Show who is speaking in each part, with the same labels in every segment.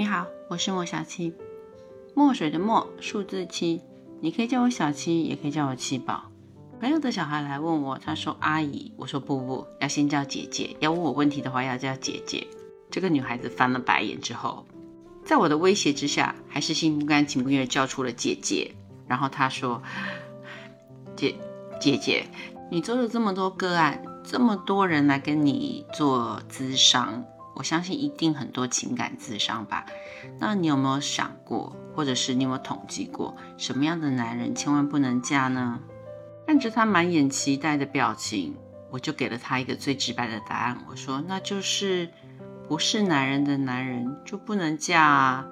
Speaker 1: 你好，我是莫小七，墨水的墨，数字七。你可以叫我小七，也可以叫我七宝。朋友的小孩来问我，他说阿姨，我说不不，要先叫姐姐。要问我问题的话，要叫姐姐。这个女孩子翻了白眼之后，在我的威胁之下，还是心不甘情不愿叫出了姐姐。然后她说，姐姐姐，你做了这么多个案，这么多人来跟你做咨商。我相信一定很多情感自伤吧？那你有没有想过，或者是你有没有统计过，什么样的男人千万不能嫁呢？看着他满眼期待的表情，我就给了他一个最直白的答案。我说，那就是不是男人的男人就不能嫁啊！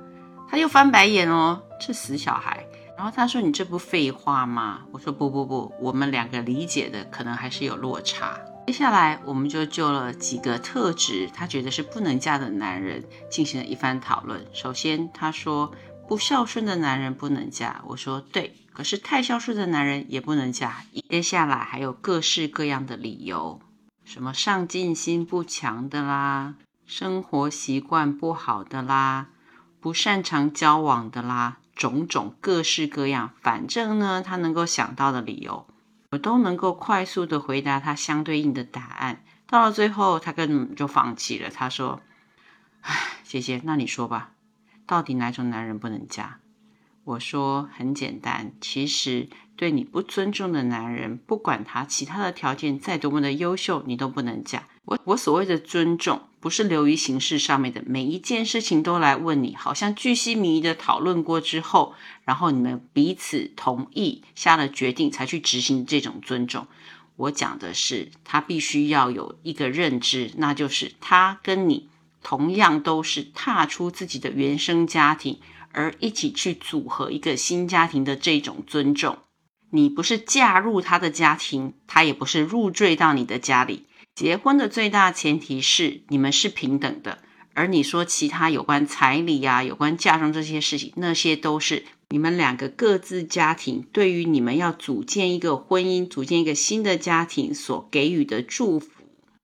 Speaker 1: 他又翻白眼哦，这死小孩！然后他说，你这不废话吗？我说，不不不，我们两个理解的可能还是有落差。接下来，我们就就了几个特质，他觉得是不能嫁的男人进行了一番讨论。首先，他说不孝顺的男人不能嫁。我说对，可是太孝顺的男人也不能嫁。接下来还有各式各样的理由，什么上进心不强的啦，生活习惯不好的啦，不擅长交往的啦，种种各式各样，反正呢，他能够想到的理由。我都能够快速的回答他相对应的答案，到了最后，他根本就放弃了。他说：“唉，姐姐，那你说吧，到底哪种男人不能嫁？”我说：“很简单，其实对你不尊重的男人，不管他其他的条件再多么的优秀，你都不能嫁。”我我所谓的尊重，不是流于形式上面的，每一件事情都来问你，好像巨细靡遗的讨论过之后，然后你们彼此同意下了决定才去执行这种尊重。我讲的是，他必须要有一个认知，那就是他跟你同样都是踏出自己的原生家庭，而一起去组合一个新家庭的这种尊重。你不是嫁入他的家庭，他也不是入赘到你的家里。结婚的最大前提是你们是平等的，而你说其他有关彩礼呀、有关嫁妆这些事情，那些都是你们两个各自家庭对于你们要组建一个婚姻、组建一个新的家庭所给予的祝福。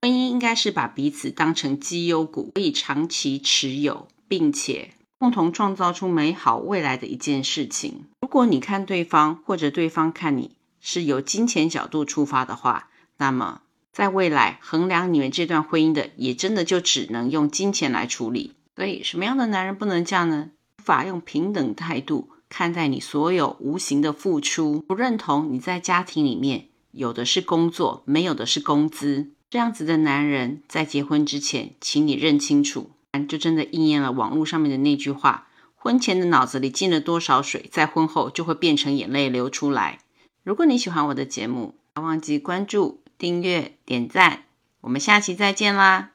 Speaker 1: 婚姻应该是把彼此当成绩优股，可以长期持有，并且共同创造出美好未来的一件事情。如果你看对方，或者对方看你是由金钱角度出发的话，那么。在未来衡量你们这段婚姻的，也真的就只能用金钱来处理。所以，什么样的男人不能嫁呢？无法用平等态度看待你所有无形的付出，不认同你在家庭里面有的是工作，没有的是工资。这样子的男人，在结婚之前，请你认清楚，就真的应验了网络上面的那句话：婚前的脑子里进了多少水，在婚后就会变成眼泪流出来。如果你喜欢我的节目，不要忘记关注。订阅、点赞，我们下期再见啦！